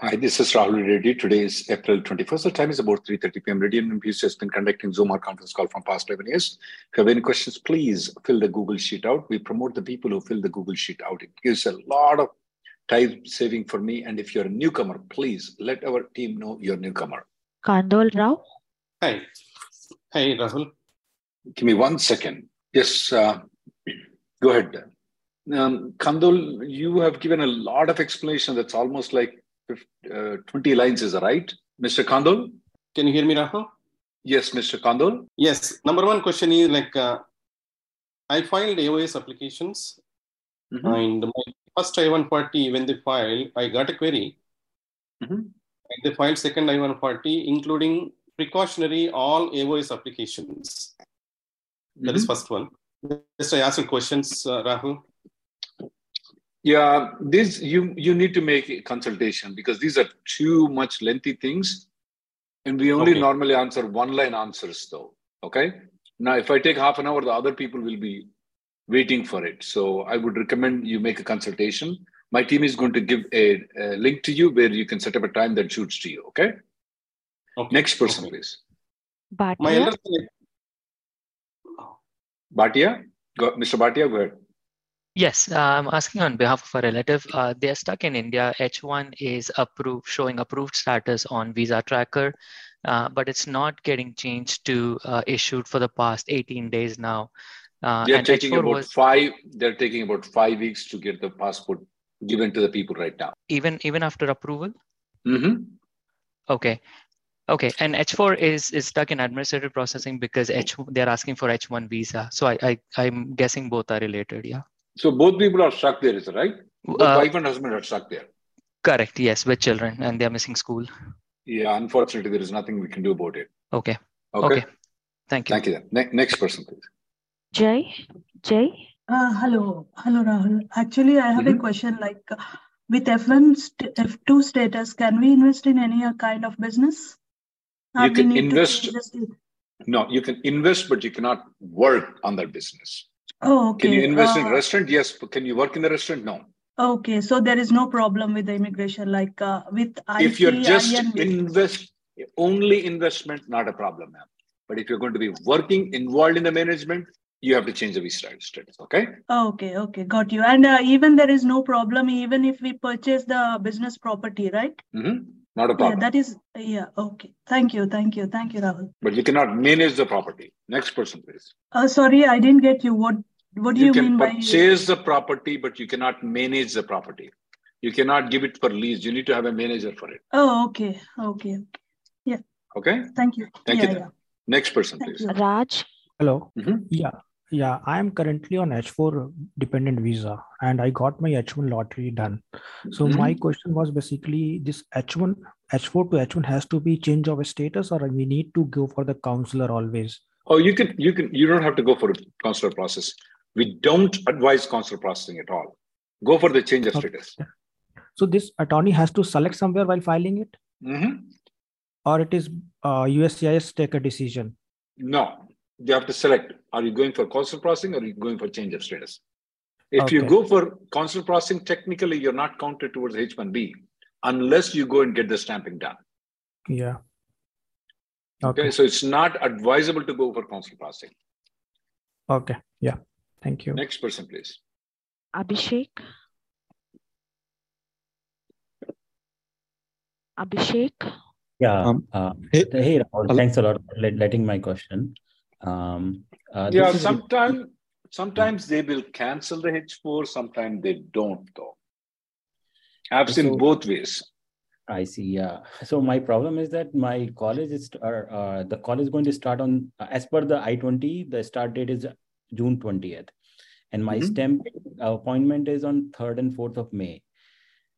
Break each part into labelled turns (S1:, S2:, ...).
S1: Hi, this is Rahul Reddy. Today is April 21st. The time is about 3.30 p.m. Reddy and MPC has been conducting Zoom or conference call from past 11 years. If you have any questions, please fill the Google Sheet out. We promote the people who fill the Google Sheet out. It gives a lot of time saving for me. And if you're a newcomer, please let our team know you're a newcomer.
S2: Kandol Rao.
S3: Hi. Hi, Rahul.
S1: Give me one second. Yes, uh, go ahead. Um, Kandol, you have given a lot of explanation that's almost like uh, 20 lines is right mr kandol
S3: can you hear me rahul
S1: yes mr kandol
S3: yes number one question is like uh, i filed aos applications mm-hmm. and my first i-140 when they filed i got a query mm-hmm. and they filed second i-140 including precautionary all aos applications mm-hmm. that is mm-hmm. first one just i ask questions uh, rahul
S1: yeah, this you you need to make a consultation because these are too much lengthy things, and we only okay. normally answer one line answers though. Okay. Now, if I take half an hour, the other people will be waiting for it. So I would recommend you make a consultation. My team is going to give a, a link to you where you can set up a time that suits to you. Okay. okay. Next person, okay. please.
S2: Bhatia. My
S1: Bhatia, go, Mr. Bhatia, go ahead.
S4: Yes, uh, I'm asking on behalf of a relative. Uh, they're stuck in India. H1 is approved, showing approved status on Visa Tracker, uh, but it's not getting changed to uh, issued for the past 18 days now.
S1: Uh, they're taking H4 about was, five. They're taking about five weeks to get the passport given to the people right now.
S4: Even even after approval.
S1: Mm-hmm.
S4: Okay. Okay, and H4 is is stuck in administrative processing because H they're asking for H1 visa. So I, I I'm guessing both are related. Yeah.
S1: So both people are stuck there, is it right? Both uh, wife and husband are stuck there.
S4: Correct. Yes, with children, and they are missing school.
S1: Yeah, unfortunately, there is nothing we can do about it.
S4: Okay. Okay. okay. Thank you.
S1: Thank you. Ne- next person, please.
S2: Jay. Jay.
S5: Uh, hello, hello, Rahul. Actually, I have mm-hmm. a question. Like, uh, with F1, st- F2 status, can we invest in any kind of business?
S1: You can invest. No, you can invest, but you cannot work on that business.
S5: Oh, okay.
S1: Can you invest uh, in restaurant? Yes. Can you work in the restaurant? No.
S5: Okay, so there is no problem with the immigration, like uh, with
S1: if you're just invest only investment, not a problem, ma'am. But if you're going to be working involved in the management, you have to change the visa status. Okay.
S5: Okay. Okay. Got you. And uh, even there is no problem, even if we purchase the business property, right?
S1: Mm-hmm. Not a problem.
S5: Yeah, that is yeah. Okay. Thank you. Thank you. Thank you, Rahul.
S1: But you cannot manage the property. Next person, please.
S5: Uh, sorry, I didn't get you. What what do you,
S1: you
S5: mean
S1: by purchase the property, but you cannot manage the property. You cannot give it for lease. You need to have a manager for it.
S5: Oh, okay. Okay. Yeah.
S1: Okay.
S5: Thank you.
S1: Thank yeah, you. Yeah. Next person, Thank please. You.
S2: Raj.
S6: Hello. Mm-hmm. Yeah. Yeah, I am currently on H4 dependent visa and I got my H1 lottery done. So mm-hmm. my question was basically this H1 H4 to H1 has to be change of status or we need to go for the consular always?
S1: Oh, you can you can you don't have to go for a consular process. We don't advise consular processing at all. Go for the change of okay. status.
S6: So this attorney has to select somewhere while filing it,
S1: mm-hmm.
S6: or it is uh, USCIS take a decision.
S1: No, you have to select. Are you going for consular processing or are you going for change of status? If okay. you go for consular processing, technically you're not counted towards H1B unless you go and get the stamping done.
S6: Yeah.
S1: Okay. okay. So it's not advisable to go for consular processing.
S6: Okay. Yeah. Thank you.
S1: Next person, please.
S2: Abhishek. Abhishek.
S7: Yeah. Um, uh, hey, hey Rahul, thanks a lot for letting my question. Um, uh,
S1: yeah, sometimes sometimes they will cancel the H4, sometimes they don't though. I've seen so, both ways.
S7: I see. Yeah. So my problem is that my college is or uh, the college is going to start on uh, as per the I twenty. The start date is June twentieth, and my mm-hmm. STEM appointment is on third and fourth of May,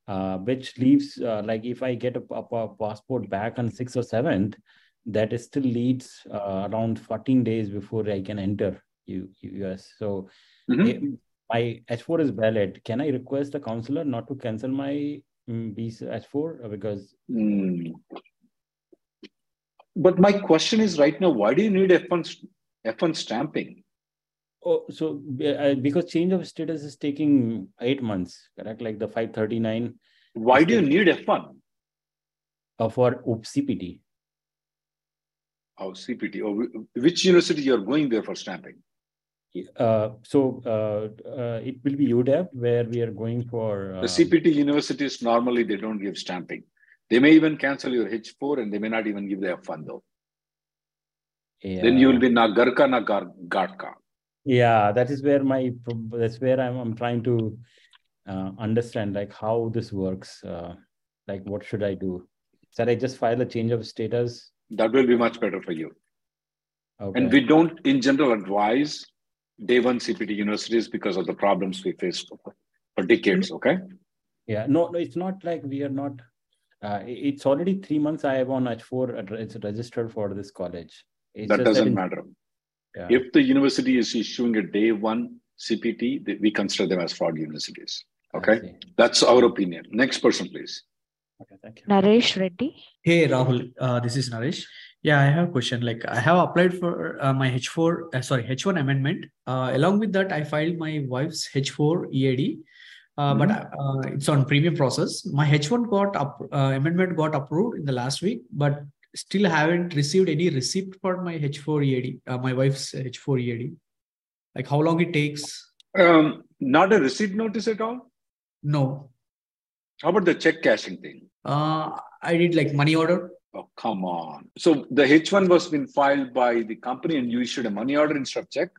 S7: uh, which leaves uh, like if I get a, a, a, passport back on sixth or seventh, that still leads uh, around fourteen days before I can enter U- US. So. Mm-hmm. my H4 is valid. Can I request the counselor not to cancel my Mm, H4 uh, because. Mm.
S1: But my question is right now, why do you need F1, F1 stamping?
S7: Oh, so uh, because change of status is taking eight months, correct? Like the 539.
S1: Why do you need F1?
S7: Uh, for CPT.
S1: Oh, CPT. Oh, which university you're going there for stamping?
S7: Uh, so uh, uh, it will be UW where we are going for
S1: the CPT universities. Normally, they don't give stamping. They may even cancel your H4, and they may not even give the F1 though. Yeah. Then you will be Nagarka Nagarka.
S7: Yeah, that is where my that's where I'm I'm trying to uh, understand like how this works. Uh, like what should I do? Should I just file a change of status?
S1: That will be much better for you. Okay. And we don't, in general, advise day one CPT universities because of the problems we faced for, for decades. Okay.
S7: Yeah. No, no, it's not like we are not. Uh, it's already three months. I have on H4. It's registered for this college.
S1: It's that doesn't that in, matter. Yeah. If the university is issuing a day one CPT, we consider them as fraud universities. Okay. That's our opinion. Next person, please.
S2: Okay, thank you. Naresh Reddy.
S8: Hey, Rahul. Uh, this is Naresh. Yeah, I have a question. Like I have applied for uh, my H4, uh, sorry, H1 amendment. Uh, along with that, I filed my wife's H4 EAD, uh, mm-hmm. but uh, it's on premium process. My H1 got up, uh, amendment got approved in the last week, but still haven't received any receipt for my H4 EAD, my wife's H4 EAD. Like how long it takes?
S1: Um, not a receipt notice at all.
S8: No.
S1: How about the check cashing thing?
S8: Uh, I did like money order.
S1: Oh, come on. So the H1 was been filed by the company and you issued a money order instead of check?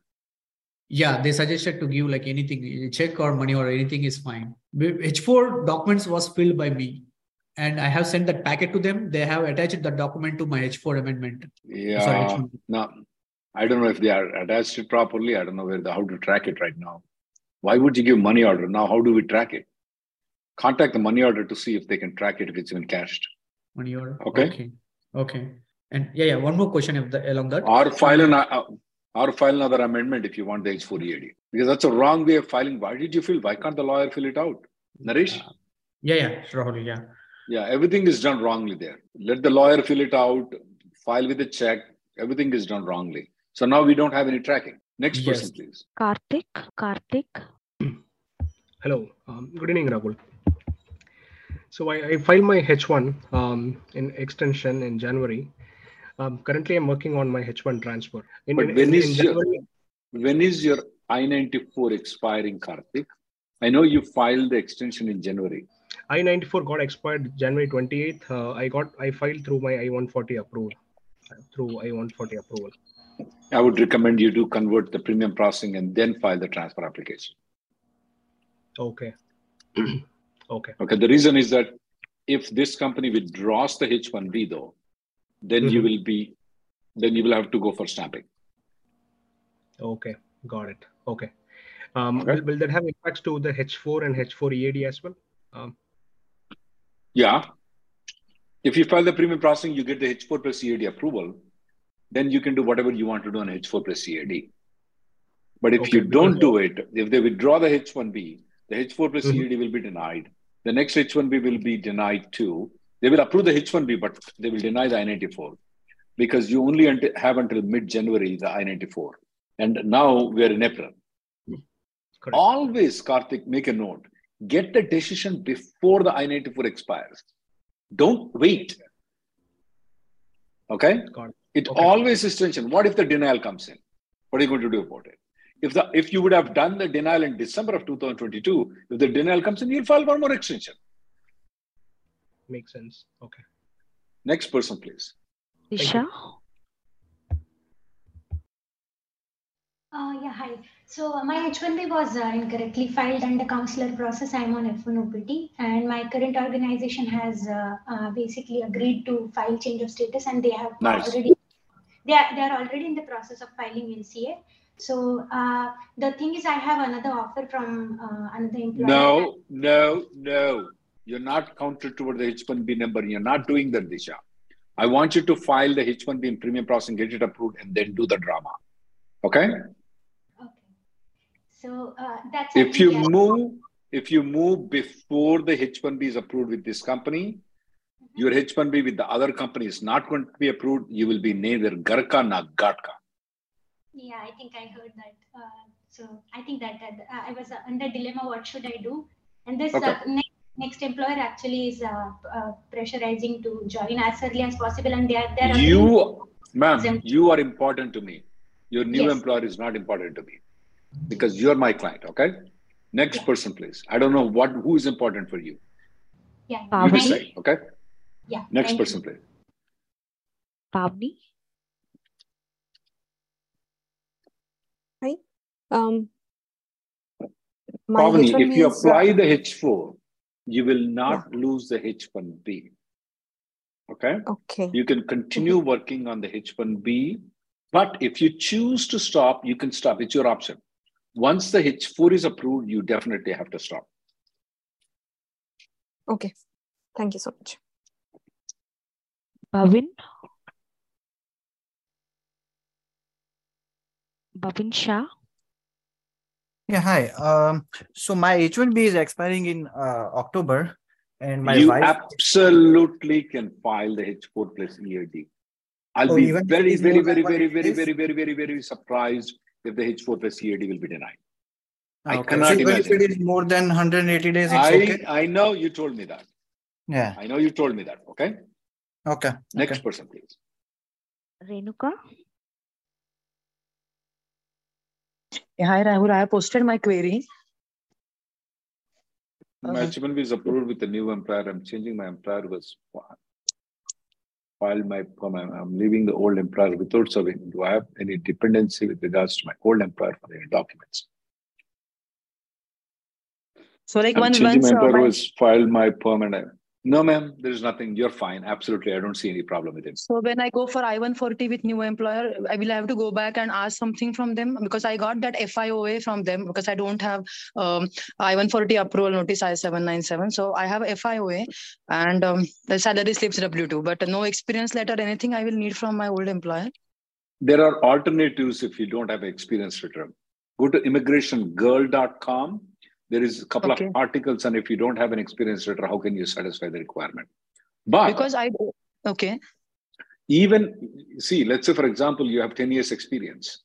S8: Yeah, they suggested to give like anything, check or money or anything is fine. H4 documents was filled by me and I have sent that packet to them. They have attached the document to my H4 amendment.
S1: Yeah. Sorry, no, I don't know if they are attached it properly. I don't know where the, how to track it right now. Why would you give money order? Now, how do we track it? Contact the money order to see if they can track it if it's been cashed.
S8: Money order.
S1: okay.
S8: Okay. Okay. And yeah yeah one more question if the, along that.
S1: Or file an uh, or file another amendment if you want the h4 ead because that's a wrong way of filing. Why did you fill why can't the lawyer fill it out? Naresh? Uh,
S8: yeah yeah Rahul, yeah.
S1: Yeah everything is done wrongly there. Let the lawyer fill it out file with a check everything is done wrongly. So now we don't have any tracking. Next yes. person please.
S2: Karthik karthik.
S9: Hello. Um, good evening rahul so I, I filed my H1 um, in extension in January. Um, currently, I'm working on my H1 transfer.
S1: In, but when in, is in your when is your I-94 expiring, Karthik? I know you filed the extension in January.
S9: I-94 got expired January 28th. Uh, I got I filed through my I-140 approval. Through I-140 approval.
S1: I would recommend you to convert the premium processing and then file the transfer application.
S9: Okay. Okay.
S1: Okay. The reason is that if this company withdraws the H1B though, then mm-hmm. you will be, then you will have to go for stamping.
S9: Okay. Got it. Okay. Um, okay. Will, will, that have impacts to the H4 and H4 EAD as well? Um,
S1: yeah. If you file the premium processing, you get the H4 plus EAD approval, then you can do whatever you want to do on H4 plus EAD. But if okay, you don't do it, if they withdraw the H1B, the H4 plus mm-hmm. EAD will be denied the next H1B will be denied too. They will approve the H1B, but they will deny the I-94 because you only have until mid-January the I-94. And now we're in April. Hmm. Correct. Always, Karthik, make a note. Get the decision before the I-94 expires. Don't wait. Okay? It, okay. always is tension. What if the denial comes in? What are you going to do about it? If the if you would have done the denial in December of 2022, if the denial comes in, you'll file one more extension.
S9: Makes sense. Okay.
S1: Next person, please.
S2: Isha.
S10: Uh, yeah, hi. So my H1B was uh, incorrectly filed under consular process. I'm on F1 OPT, and my current organization has uh, uh, basically agreed to file change of status, and they have
S1: nice.
S10: already they are, they are already in the process of filing LCA. So uh, the thing is, I have another offer from uh, another employer.
S1: No, no, no. You're not counted toward the H1B number. You're not doing that, Disha. I want you to file the H1B in premium processing, get it approved, and then do the drama. Okay? Okay.
S10: So uh, that's
S1: if you move, if you move before the H1B is approved with this company, mm-hmm. your H1B with the other company is not going to be approved. You will be neither Garka nor Gatka.
S10: Yeah, I think I heard that. Uh, so I think that, that uh, I was uh, under dilemma. What should I do? And this
S1: okay.
S10: Uh, next, next employer actually is uh, pressurizing to join as early as possible, and they are there.
S1: You, ma'am, you are important to me. Your new yes. employer is not important to me because you're my client. Okay. Next yeah. person, please. I don't know what who is important for you.
S10: Yeah.
S1: You decide. Okay.
S10: Yeah.
S1: Next person, you. please.
S2: Pavni.
S11: Hi. Um.
S1: Pavni, if you apply uh, the H4, you will not yeah. lose the H1B. Okay.
S11: Okay.
S1: You can continue okay. working on the H1B, but if you choose to stop, you can stop. It's your option. Once the H4 is approved, you definitely have to stop.
S11: Okay. Thank you so much.
S2: Bhavin? Bhavin Shah?
S12: Yeah, hi. Um, so my H1B is expiring in uh, October, and my
S1: you
S12: wife
S1: absolutely can file the H4 plus EAD. I'll
S12: Oh,
S1: be
S12: even if
S1: very, very, very, very, very, very, very, very, very surprised if the H4 plus EAD will be denied. I cannot
S12: so even if it is more than 180 days, it's
S1: I,
S12: okay.
S1: I know you told me that.
S12: Yeah.
S1: I know you told me that. Okay.
S12: Okay.
S1: Next
S12: okay.
S1: person, please.
S2: Renuka?
S13: Yeah, hi Rahul, I have posted my query.
S1: My
S13: Uh,
S1: H1B is approved with the new employer. I'm changing my employer was filed my I'm I'm leaving the old employer without serving. Do I have any dependency with regards to my old employer for any documents?
S13: So like
S1: I'm
S13: one
S1: changing
S13: once
S1: my employer was filed my permanent. No, ma'am, there's nothing. You're fine. Absolutely. I don't see any problem with it.
S13: so when I go for I-140 with new employer, I will have to go back and ask something from them because I got that FOIA from them because I don't have um, I-140 approval notice I-797. So I have FOIA and um, the salary slips W2, but no experience letter, anything I will need from my old employer.
S1: There are alternatives if you don't have experience return. Go to immigrationgirl.com. There is a couple
S13: Okay.
S1: of articles, and if you don't have an experience letter, how can you satisfy the requirement? But
S13: Because I, okay.
S1: even see, let's say for example, you have 10 years experience.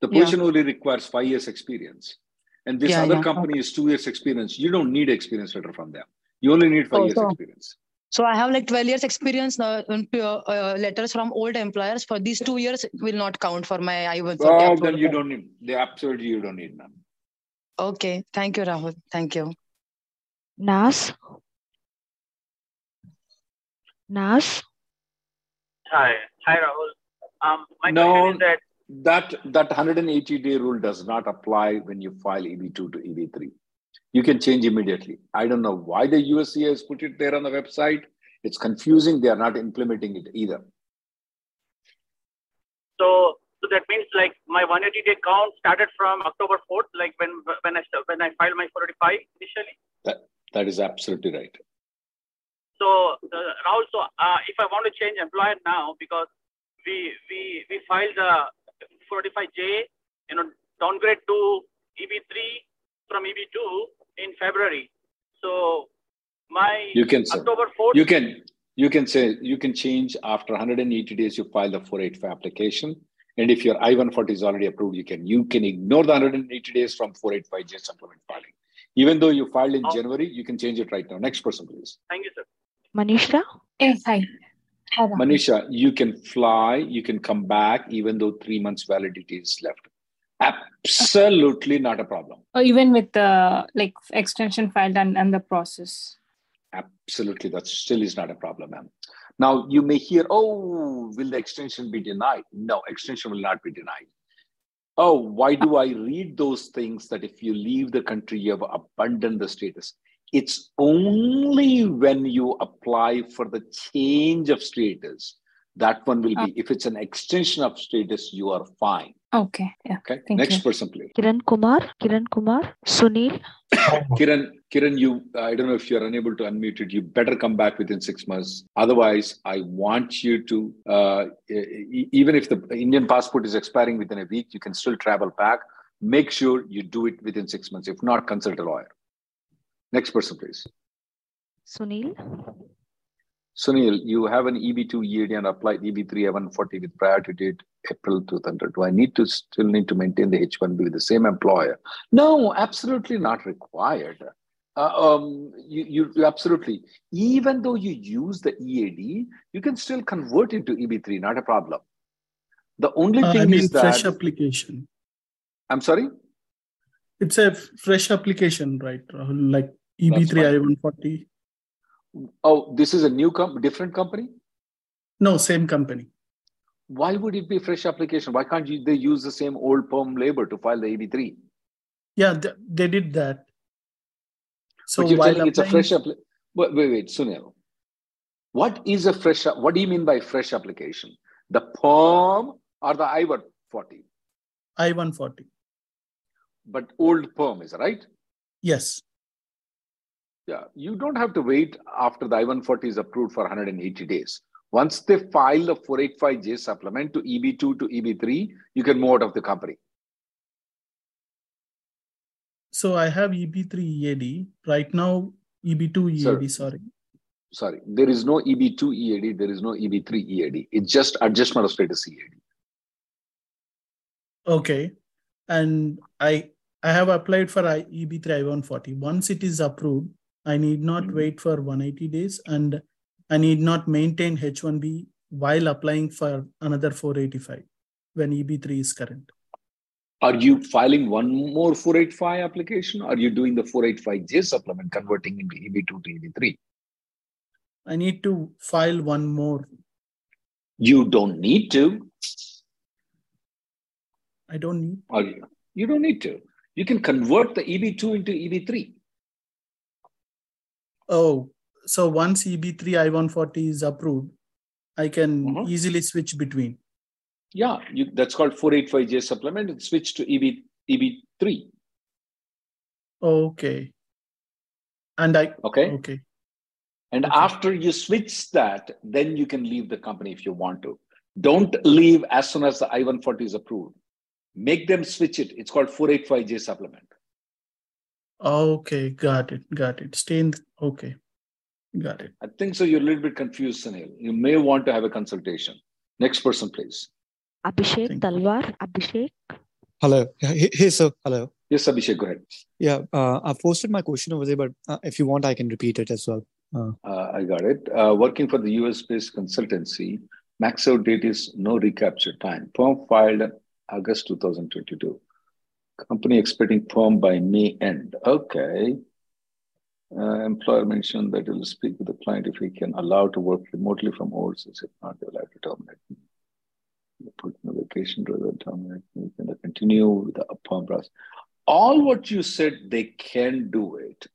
S1: The
S13: Yeah.
S1: only requires five years experience. And this
S13: Yeah,
S1: other
S13: yeah.
S1: company is two years experience. You don't need experience letter from them. You only need five
S13: Oh,
S1: years
S13: so-
S1: experience.
S13: So I have like 12 years experience uh, in, uh, uh, letters from old employers. For these two years will not count for my I-140
S1: Oh, then you don't need. They absolutely you don't need none.
S13: Okay. Thank you, Rahul. Thank you.
S2: Nas? Nas?
S14: Hi, hi Rahul. Um, my
S1: No,
S14: question is that
S1: that that 180 day rule does not apply when you file EB2 to EB3. You can change immediately. I don't know why the USCA has put it there on the website. It's confusing. They are not implementing it either.
S14: so so that means like my 180 day count started from October 4th, like when when I when I filed my 485 initially.
S1: That that is absolutely right.
S14: So uh, Rahul, so uh, if I want to change employer now because we we we filed the 485J, you know, downgrade to EB3 from EB2 in February. So my
S1: You can
S14: October 4th.
S1: you can you can say you can change after 180 days. You file the 485 application, and if your I-140 is already approved, you can you can ignore the 180 days from 485J supplement filing. Even though you filed in
S14: Oh.
S1: January, you can change it right now. Next person, please.
S14: Thank you, sir.
S2: Manisha?
S15: Yes, hi. Hi, Rahul.
S1: Manisha, you can fly, you can come back, even though three months validity is left. Absolutely not a problem.
S15: Or even with the like extension filed and, and the process.
S1: Absolutely, that still is not a problem, ma'am. Now you may hear, oh, will the extension be denied? No, extension will not be denied. oh, why do I read those things that if you leave the country, you have abandoned the status? It's only when you apply for the change of status that one will be. Uh. If it's an extension of status, you are fine.
S15: Okay. Yeah.
S1: Okay.
S15: Thank
S1: Next
S15: you.
S1: person, please.
S2: Kiran Kumar, Kiran Kumar, Sunil.
S1: Kiran, Kiran, you, I don't know if you're unable to unmute it. You better come back within six months. Otherwise, I want you to, uh, e- even if the Indian passport is expiring within a week, you can still travel back. Make sure you do it within six months. If not, consult a lawyer. Next person, please.
S2: Sunil.
S1: Sunil, you have an EB2 EAD and applied EB3 I-140 with priority date April 2000. Do I need to still need to maintain the H1B with the same employer? No, absolutely not required. Uh, um, you, you, absolutely, even though you use the EAD, you can still convert into EB3, not a problem. The only
S16: Uh,
S1: thing
S16: I mean,
S1: is
S16: fresh
S1: that,
S16: application.
S1: I'm sorry?
S16: It's a fresh application, right? Like EB3. I-140.
S1: Oh, this is a new com- different company?
S16: No, same company.
S1: Why would it be a fresh application? Why can't you, they use the same old perm labor to file the EB3?
S16: Yeah, th- they did that. So
S1: but you're
S16: while
S1: telling it's a fresh appli- wait, wait, wait, Sunil. What is a fresh? What do you mean by fresh application? The perm or the I one forty?
S16: I-140.
S1: But old perm is right.
S16: Yes.
S1: Yeah, you don't have to wait after the I-140 is approved for 180 days. Once they file the 485J supplement to EB2 to EB3, you can move out of the company.
S16: So I have EB3 EAD. Right now, EB2
S1: Sir.
S16: EAD, sorry.
S1: Sorry, there is no EB2 EAD, there is no EB3 EAD. It's just adjustment of status EAD.
S16: Okay. And I I have applied for EB3 I-140. Once it is approved, I need not
S1: Mm-hmm.
S16: wait for 180 days and I need not maintain H1B while applying for another 485 when EB3 is current.
S1: Are you filing one more 485 application? Or are you doing the 485J supplement converting into EB2 to EB3?
S16: I need to file one more.
S1: You don't need to.
S16: I don't need.
S1: Or you, you don't need to. You can convert the EB2 into EB3.
S16: Oh, so once EB3 I-140 is approved, I can
S1: Mm-hmm.
S16: easily switch between.
S1: Yeah, you, that's called 485J supplement. It switched to EB, EB3.
S16: Okay. And I
S1: Okay.
S16: okay.
S1: And after you switch that, then you can leave the company if you want to. Don't leave as soon as the I 140 is approved. Make them switch it. It's called 485J supplement.
S16: Okay, got it, got it. Stay in. Okay, got it.
S1: I think so. You're a little bit confused, Sunil. You may want to have a consultation. Next person, please.
S2: Abhishek Talwar, Abhishek.
S17: Hello. Hey, hey, sir. Hello.
S1: Yes, Abhishek, go ahead.
S17: Yeah, uh, I've posted my question over there, but uh, if you want, I can repeat it as well. Uh,
S1: Uh, I got it. Uh, working for the US based consultancy, max out date is no recapture time. Perm filed in August 2022. Company expecting perm by May end. Okay. Uh, employer mentioned that he will speak with the client if he can allow to work remotely from overseas. If not, they will have to terminate. me. Put in a vacation rather than terminate. me. Can they continue with the process? All what you said, they can do it.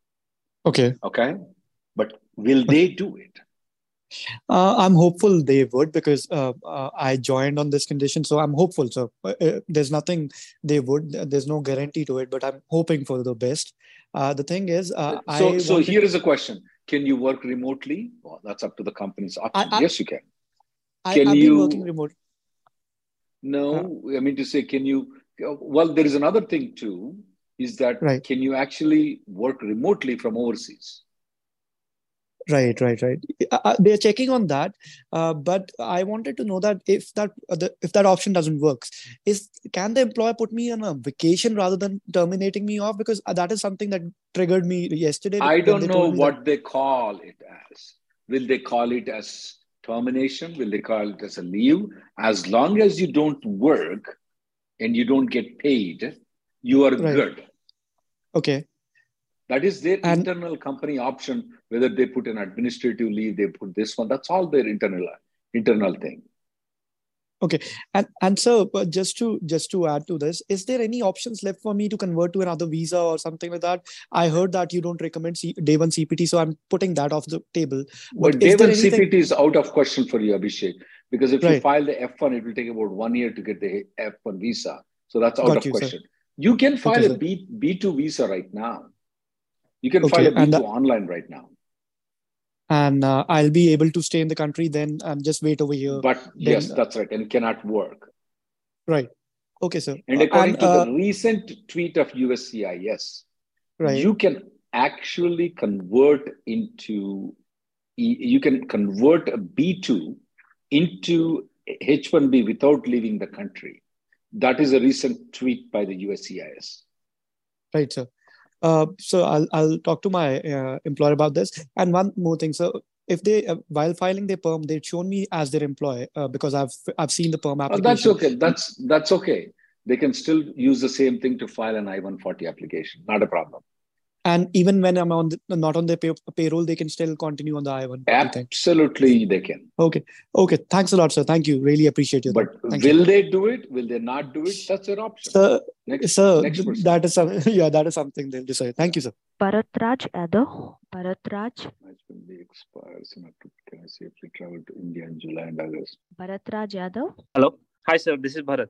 S17: okay.
S1: Okay. But will they do it?
S17: Uh, I'm hopeful they would because uh, uh, I joined on this condition. So I'm hopeful. So uh, uh, there's nothing they would, there's no guarantee to it, but I'm hoping for the best. Uh, the thing is, uh,
S1: So,
S17: I
S1: so here is a question: Can you work remotely? Well, that's up to the company's option.
S17: I-
S1: yes, you can.
S17: I,
S1: Can
S17: I've
S1: you?
S17: working remote.
S1: No, I mean to say, can you? Well, there is another thing too. Is that
S17: Right.
S1: can you actually work remotely from overseas?
S17: Right, right, right. Uh, uh, they're checking on that, uh, but I wanted to know that if that uh, the, if that option doesn't work, is can the employer put me on a vacation rather than terminating me off? Because uh, that is something that triggered me yesterday.
S1: I don't know
S17: me that-
S1: what they call it as. Will they call it as termination? Will they call it as a leave? As long as you don't work and you don't get paid, you are
S17: Right.
S1: good.
S17: Okay.
S1: That is their internal company option. Whether they put an administrative leave, they put this one. That's all their internal internal thing.
S17: Okay, and and so but just to just to add to this, is there any options left for me to convert to another visa or something like that? I heard that you don't recommend C- day one CPT, so I'm putting that off the table.
S1: But, but day one anything... CPT is out of question for you, Abhishek, because if right. you file the F1, it will take about one year to get the F1 visa, so that's out Got of you, question. Sir. You can file okay, a B B2 visa right now. You can okay, file a B2 online right now
S17: and uh, I'll be able to stay in the country then and just wait over here.
S1: But
S17: then,
S1: yes, that's right, and cannot work.
S17: Right. Okay, sir.
S1: And according and, to uh, the recent tweet of USCIS, right. you can actually convert into you can convert a B2 into H1B without leaving the country. That is a recent tweet by the USCIS.
S17: Right, sir. Uh, so I'll I'll talk to my uh, employer about this. And one more thing, so if they uh, while filing their perm, they've shown me as their employer uh, because I've I've seen the perm application.
S1: Oh, that's okay. That's that's okay. They can still use the same thing to file an I-140 application. Not a problem
S17: and even when i'm on the, not on the pay, payroll they can still continue on the i1
S1: absolutely they can.
S17: Okay. Okay. Thanks a lot sir. Thank you. Really appreciate it
S1: but
S17: thank
S1: will
S17: you.
S1: they do it? Will they not do it? That's an option.
S17: Sir, next, sir next that is some, yeah that is something they'll decide. Thank you sir.
S2: Bharatraj yadav. Bharatraj.
S1: Expires can i safely travel to india in july and august?
S2: Bharatraj yadav.
S18: Hello. Hi sir. This is bharat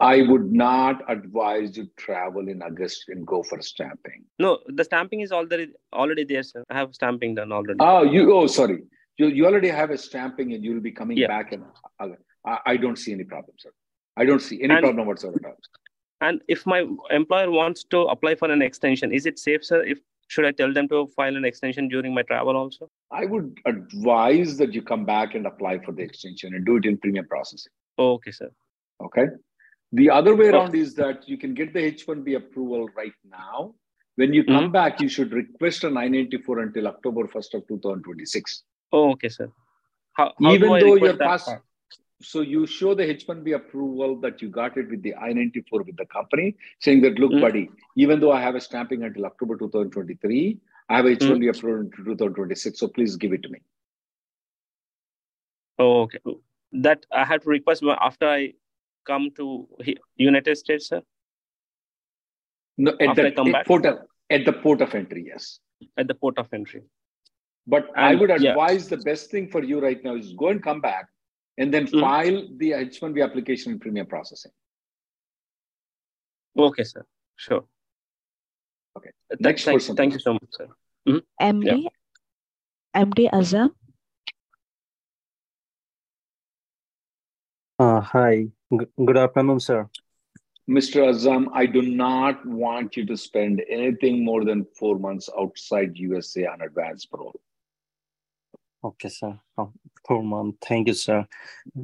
S1: I would not advise you travel in August and go for stamping.
S18: No, the stamping is already already there, sir. I have stamping done already.
S1: Oh, you oh sorry. You, you already have a stamping and you'll be coming yeah. back and I, I don't see any problem, sir. I don't see any and, problem whatsoever.
S18: And if my employer wants to apply for an extension, is it safe, sir? If should I tell them to file an extension during my travel also?
S1: I would advise that you come back and apply for the extension and do it in premium processing.
S18: Okay, sir.
S1: Okay. The other way around is that you can get the H1B approval right now. When you come mm-hmm. back, you should request a I-94 until October 1st of 2026.
S18: Oh, okay, sir.
S1: How, how Even though you're past, so you show the H1B approval that you got it with the I-94 with the company, saying that, look, mm-hmm. buddy, even though I have a stamping until October 2023, I have H1B mm-hmm. approval until 2026, so please give it to me.
S18: Oh, okay. That I had to request after I come to United States, sir?
S1: No, at After the port of, at the port of entry, yes.
S18: At the port of entry.
S1: But and, I would advise yeah. the best thing for you right now is go and come back and then mm. file the H1B application in premium processing.
S18: Okay, sir. Sure.
S1: Okay. Next
S18: thank,
S1: person.
S18: Thank you so much, sir.
S2: Mm-hmm. MD, yeah. MD Azam.
S19: Uh, hi, G- good afternoon, sir.
S1: Mr. Azam, I do not want you to spend anything more than four months outside USA on advanced parole.
S19: Okay, sir. Oh, four months. Thank you, sir.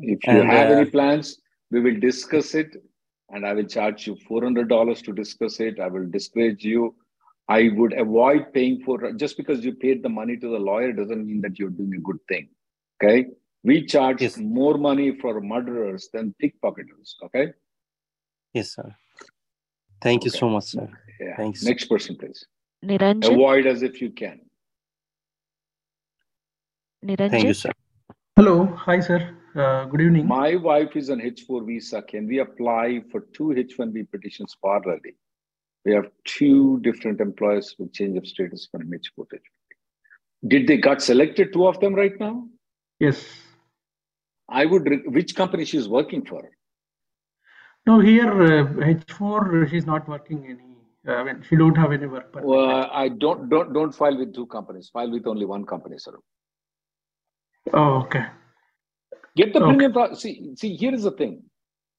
S1: If you and, have uh, any plans, we will discuss it and I will charge you $400 to discuss it. I will discourage you. I would avoid paying for just because you paid the money to the lawyer doesn't mean that you're doing a good thing. Okay. We charge yes. more money for murderers than pickpocketers. Okay.
S19: Yes, sir. Thank okay. you so much, sir.
S1: Yeah.
S19: Thanks.
S1: Next person, please.
S2: Niranjan.
S1: Avoid as if you can.
S2: Niranjan.
S19: Thank you, sir.
S20: Hello. Hi, sir. Uh, good evening.
S1: My wife is on H4 visa. Can we apply for two H1B petitions parallelly? We have two different employers with change of status from H4 to H1B. Did they got selected, two of them right now?
S20: Yes.
S1: I would. Which company she's working for?
S20: No, here uh, H4 she's not working any. Uh, I mean, she don't have any work permit.
S1: Well, I don't don't don't file with two companies. File with only one company, sir.
S20: Oh, okay.
S1: Get the okay. premium. Pro- see, see. Here is the thing.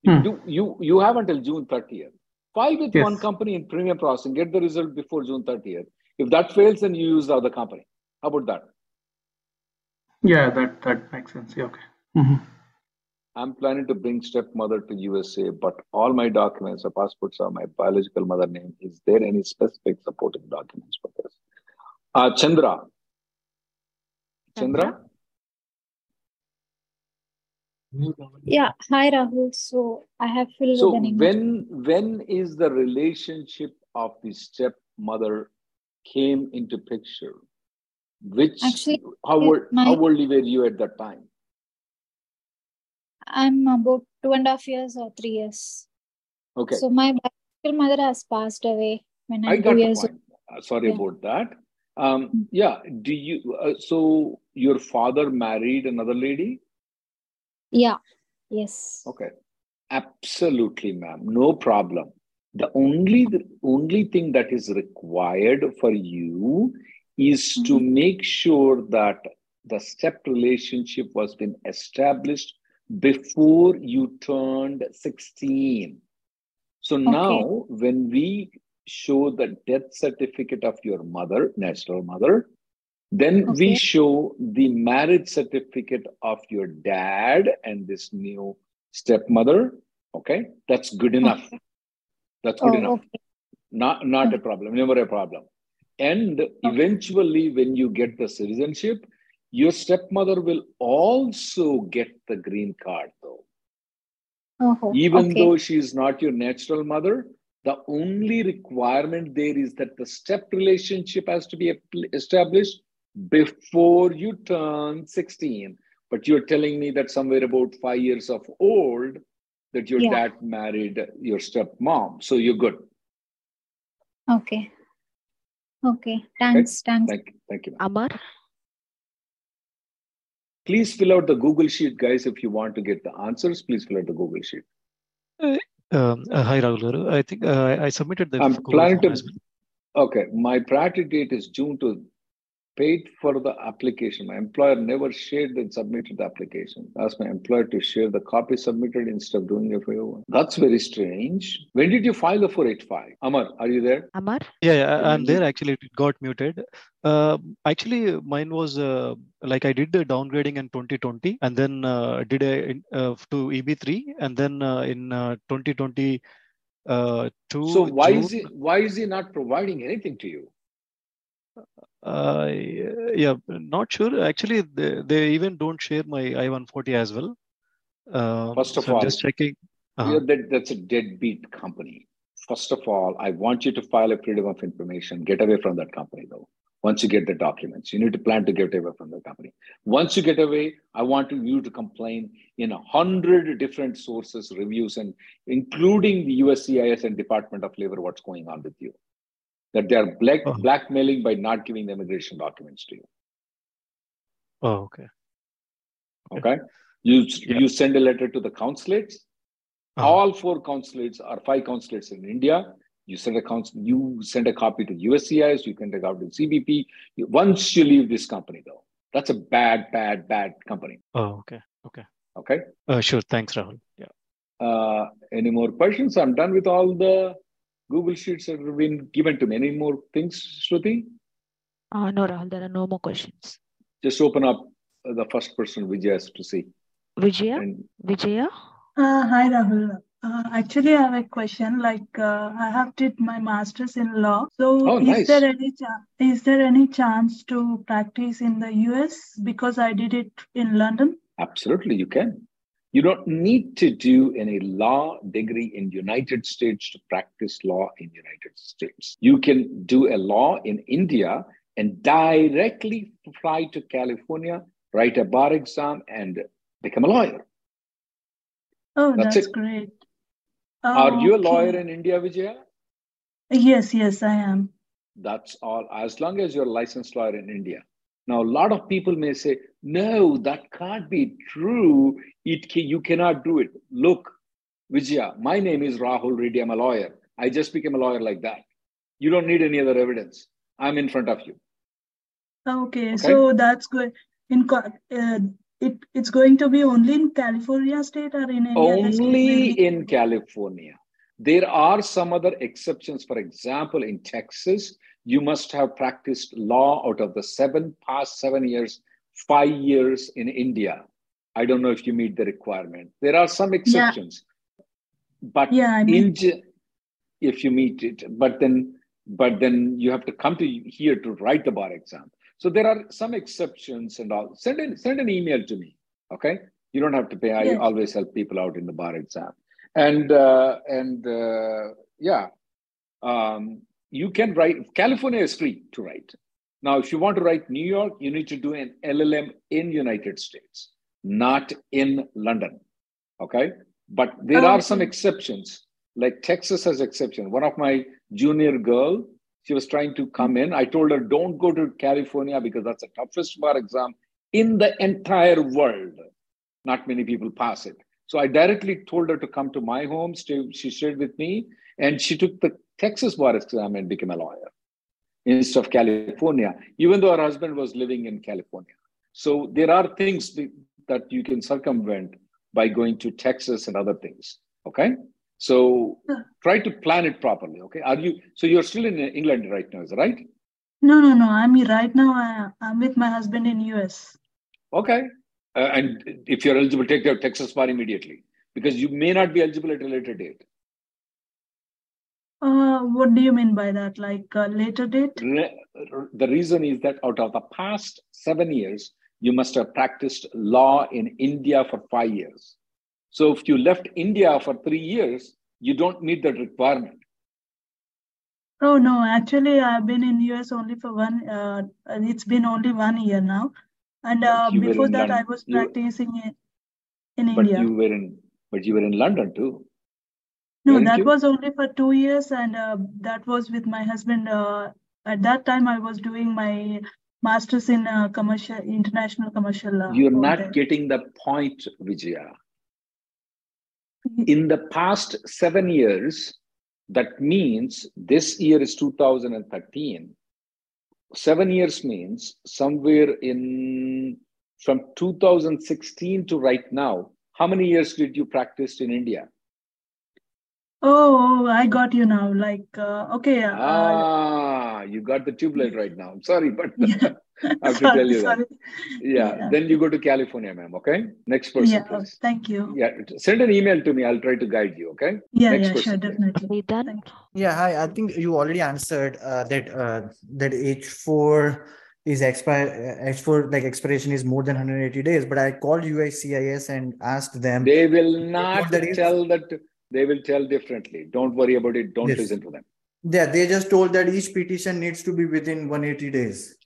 S1: Hmm. You you you have until June 30th. File with yes. one company in premium processing. Get the result before June 30th. If that fails, then you use the other company. How about that?
S20: Yeah, that that makes sense. Yeah, okay. Mm-hmm.
S1: I'm planning to bring stepmother to USA, but all my documents, the passports are my biological mother name. Is there any specific supporting documents for this? Uh, Chandra. Chandra?
S21: Yeah. Hi, Rahul. So I have filled
S1: so when when is the relationship of the stepmother came into picture? Which
S21: Actually,
S1: how old, my... how old were you at that time?
S21: I'm about two and a half years or three years.
S1: Okay.
S21: So my biological mother has passed away when I'm
S1: I got
S21: two years
S1: point. Uh, sorry
S21: Yeah.
S1: about that. Um, yeah. Do you? Uh, so your father married another lady?
S21: Yeah. Yes.
S1: Okay. Absolutely, ma'am. No problem. The only the only thing that is required for you is to make sure that the step relationship was been established before you turned 16. So now when we show the death certificate of your mother, natural mother, then we show the marriage certificate of your dad and this new stepmother. Okay, that's good enough. That's good
S21: Oh,
S1: enough.
S21: okay.
S1: Not not a problem, never a problem. And eventually, when you get the citizenship, your stepmother will also get the green card, though.
S21: Oh,
S1: Even
S21: okay.
S1: though she is not your natural mother, the only requirement there is that the step relationship has to be established before you turn 16. But you're telling me that somewhere about five years of old, that your
S21: Yeah.
S1: dad married your stepmom. So you're good.
S21: Okay. Okay. Thanks. Thanks.
S1: Thank, thank you.
S2: Amar,
S1: Please fill out the Google Sheet, guys. If you want to get the answers, please fill out the Google Sheet.
S22: Um, uh, hi, Rahul. I think uh, I submitted the
S1: I'm planning to.
S22: well.
S1: Okay, my priority date is June to paid for the application. My employer never shared and submitted the application. Asked my employer to share the copy submitted instead of doing it for you. That's very strange. When did you file the 485? Amar, are you there?
S2: Amar?
S22: Yeah, yeah, I- I'm there. Actually, it got muted. Uh, actually, mine was uh, like I did the downgrading in 2020, and then uh, did a uh, to EB3, and then uh, in uh, 2022. Uh,
S1: So why
S22: June,
S1: is he why is he not providing anything to you?
S22: Uh, yeah, not sure. Actually, they, they even don't share my I-140 as well. Um,
S1: First of
S22: so I'm
S1: all,
S22: just checking. Uh-huh.
S1: That, that's a deadbeat company. First of all, I want you to file a freedom of information. Get away from that company, though. Once you get the documents, you need to plan to get away from the company. Once you get away, I want you to complain in a hundred different sources, reviews, and including the USCIS and Department of Labor, what's going on with you. That they are black, blackmailing by not giving the immigration documents to you.
S22: Oh, okay.
S1: Okay. You you send a letter to the consulates.
S22: Uh-huh.
S1: All four consulates or five consulates in India. You send a counsel, you send a copy to USCIS, you can take out to CBP. You- Once you leave this company, though, that's a bad, bad, bad company.
S22: Oh, okay. Okay.
S1: Okay.
S22: Uh, sure. Thanks, Rahul. Yeah.
S1: Uh, any more questions? I'm done with all the Google sheets have been given to me. Any more things, Shruti?
S2: Uh, no, Rahul, there are no more questions.
S1: Just open up the first person Vijay has to see.
S2: Vijaya?
S1: And
S2: Vijaya?
S5: Uh, hi, Rahul. Uh, actually, I have a question. Like, uh, I have did my master's in law. So,
S1: Oh,
S5: is
S1: nice.
S5: there any cha- is there any chance to practice in the US because I did it in London?
S1: Absolutely, you can. You don't need to do any law degree in United States to practice law in United States. You can do a law in India and directly fly to California, write a bar exam, and become a lawyer.
S5: Oh,
S1: That's
S5: that's great.
S1: Are
S5: Oh,
S1: you a oh,
S5: okay.
S1: lawyer in India, Vijaya?
S5: Yes, yes, I am.
S1: That's all, as long as you're a licensed lawyer in India. Now, a lot of people may say, no, that can't be true. It ca- you cannot do it. Look, Vijaya, my name is Rahul Reddy. I'm a lawyer. I just became a lawyer like that. You don't need any other evidence. I'm in front of you.
S5: Okay, so that's good. In uh, it it's going to be only in California state or in any?
S1: Only in California. There are some other exceptions. For example, in Texas, you must have practiced law out of the seven past seven years, five years in India. I don't know if you meet the requirement. There are some exceptions, but
S5: Yeah, I mean,
S1: ge- if you meet it, but then but then you have to come to here to write the bar exam. So there are some exceptions and all. Send an send an email to me. Okay, you don't have to pay. I always help people out in the bar exam, and uh, and uh, yeah, um, you can write. California is free to write. Now, if you want to write New York, you need to do an LLM in United States, not in London. Okay. But there
S5: Oh,
S1: are some exceptions, like Texas has exception. One of my junior girl, she was trying to come in. I told her, don't go to California because that's the toughest bar exam in the entire world. Not many people pass it. So I directly told her to come to my home. Stay, she stayed with me, and she took the Texas bar exam and became a lawyer instead of California, even though her husband was living in California. So there are things that- you can circumvent by going to Texas and other things. Okay. So try to plan it properly. Okay. Are you so you're still in England right now, is that right?
S5: No, no, no. I'm right now. I, I'm with my husband in US.
S1: Okay. Uh, and if you're eligible, take your Texas bar immediately because you may not be eligible at a later date.
S5: Uh, what do you mean by that? Like a later date?
S1: Re- The reason is that out of the past seven years, you must have practiced law in India for five years. So if you left India for three years, you don't meet that requirement.
S5: Oh no, actually, I've been in US only for one. Uh, it's been only one year now, and uh, before that, I
S1: London.
S5: was
S1: You-
S5: practicing in, in
S1: But
S5: India.
S1: you were in, but you were in London too.
S5: No, that
S1: you?
S5: was only for two years, and uh, that was with my husband. Uh, at that time, I was doing my master's in uh, commercial, international commercial law.
S1: You're not
S5: there.
S1: getting the point, Vijaya. In the past seven years, that means this year is 2013. Seven years means somewhere in from 2016 to right now. How many years did you practice in India?
S5: Oh, oh, I got you now. Like, uh, okay, uh,
S1: Ah, you got the tubelite right now. I'm sorry, but I have to
S5: sorry,
S1: tell you
S5: sorry.
S1: that. Yeah,
S5: Yeah.
S1: then you go to California, ma'am. Okay, next person,
S5: Yeah, oh,
S1: please.
S5: thank you.
S1: Yeah, send an email to me. I'll try to guide you. Okay.
S5: Yeah,
S1: Next
S5: yeah,
S1: person,
S5: sure,
S1: please.
S5: definitely. Thank you.
S12: Yeah, hi. I think you already answered uh, that uh, that H4 is expire uh, H4 like expiration is more than 180 days. But I called USCIS and asked them.
S1: They will not
S12: that is-
S1: tell that. They will tell differently. Don't worry about it. Don't
S12: Yes.
S1: listen to them.
S12: Yeah, they just told that each petition needs to be within 180 days.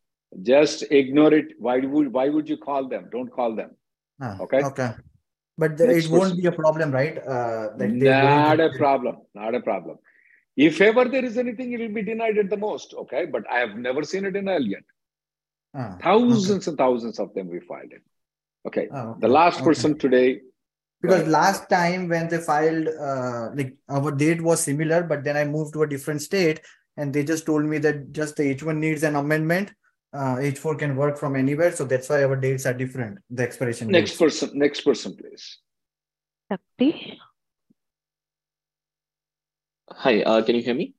S1: Just ignore it. Why would Why would you call them? Don't call them.
S12: Ah,
S1: Okay.
S12: Okay. But the, it won't be a problem, right? Uh, like they won't
S1: Not a problem. Not a problem. If ever there is anything, it will be denied at the most. Okay, but I have never seen a denial yet.
S12: Ah,
S1: Thousands and thousands of them we filed it. Okay.
S12: Ah,
S1: The
S12: okay,
S1: last
S12: okay.
S1: person today.
S12: Because last time when they filed, uh, like our date was similar, but then I moved to a different state, and they just told me that just the H1 needs an amendment. Uh, H4 can work from anywhere, so that's why our dates are different. The expiration
S1: Next
S12: dates.
S1: person. Next person, please.
S2: Shakti.
S23: Hi, uh, can you hear me?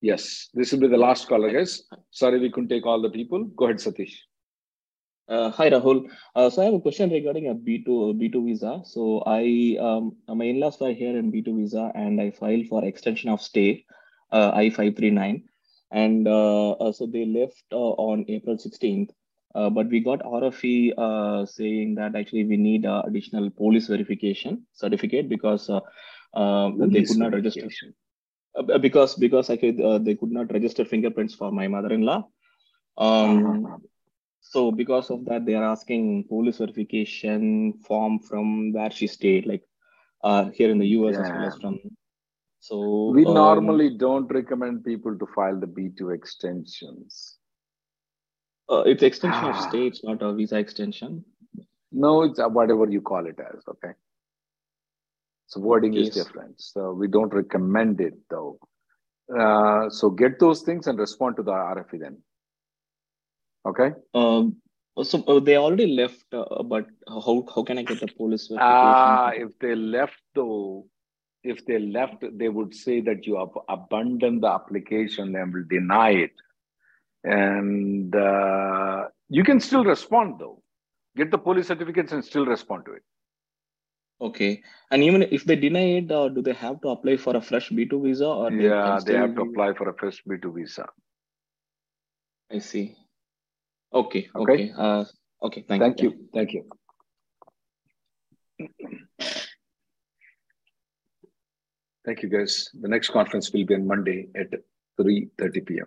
S1: Yes, this will be the last caller, guys. Sorry, we couldn't take all the people. Go ahead, Satish.
S23: Uh, hi, Rahul. Uh, so I have a question regarding a B2 B2 visa. So I um, my in-laws were here in B2 visa, and I filed for extension of stay, uh, I-539, and uh, uh, so they left uh, on April 16th. Uh, but we got RFE uh, saying that actually we need uh, additional police verification certificate because uh, uh, they could not register uh, because because actually uh, they could not register fingerprints for my mother-in-law. Um, so because of that, they are asking police verification form from where she stayed, like uh, here in the US as well as from. So
S1: We
S23: um,
S1: normally don't recommend people to file the B2 extensions.
S23: uh, it's extension of
S1: Ah.
S23: stay. It's not a visa extension.
S1: No, it's uh, whatever you call it as, okay? So wording is different. So we don't recommend it though. Uh, so get those things and respond to the RFE then. Okay?
S23: Um, so uh, they already left, uh, but how how can I get the police verification?
S1: Ah, if they left though, if they left, they would say that you have abandoned the application and will deny it. And uh, you can still respond though. Get the police certificates and still respond to it.
S23: Okay, and even if they deny it, uh, do they have to apply for a fresh B2 visa or they
S1: Yeah,
S23: can
S1: they have to apply for a fresh B2 visa.
S23: I see. Okay,
S1: Okay.
S23: okay. Uh, okay, thank,
S1: Thank
S23: you.
S1: you. Thank you. Thank you, guys. The next conference will be on Monday at 3.30 p.m.